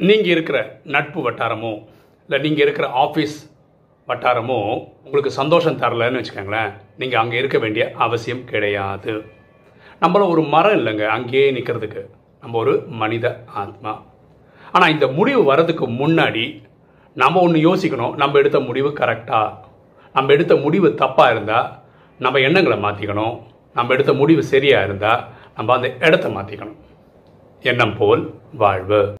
நீங்கள் இருக்கிற நட்பு வட்டாரமோ இல்லை நீங்கள் இருக்கிற ஆஃபீஸ் வட்டாரமோ உங்களுக்கு சந்தோஷம் தரலன்னு வச்சுக்கோங்களேன் நீங்கள் அங்கே இருக்க வேண்டிய அவசியம் கிடையாது. நம்மளும் ஒரு மரம் இல்லைங்க அங்கேயே நிற்கிறதுக்கு நம்ம ஒரு மனித ஆத்மா. ஆனால் இந்த முடிவு வர்றதுக்கு முன்னாடி நம்ம ஒன்று யோசிக்கணும் நம்ம எடுத்த முடிவு கரெக்டாக நம்ம எடுத்த முடிவு தப்பாக இருந்தால் நம்ம எண்ணங்களை மாற்றிக்கணும் நம்ம எடுத்த முடிவு சரியாக இருந்தால் நம்ம அந்த இடத்த மாற்றிக்கணும் எண்ணம் போல் வாழ்வு.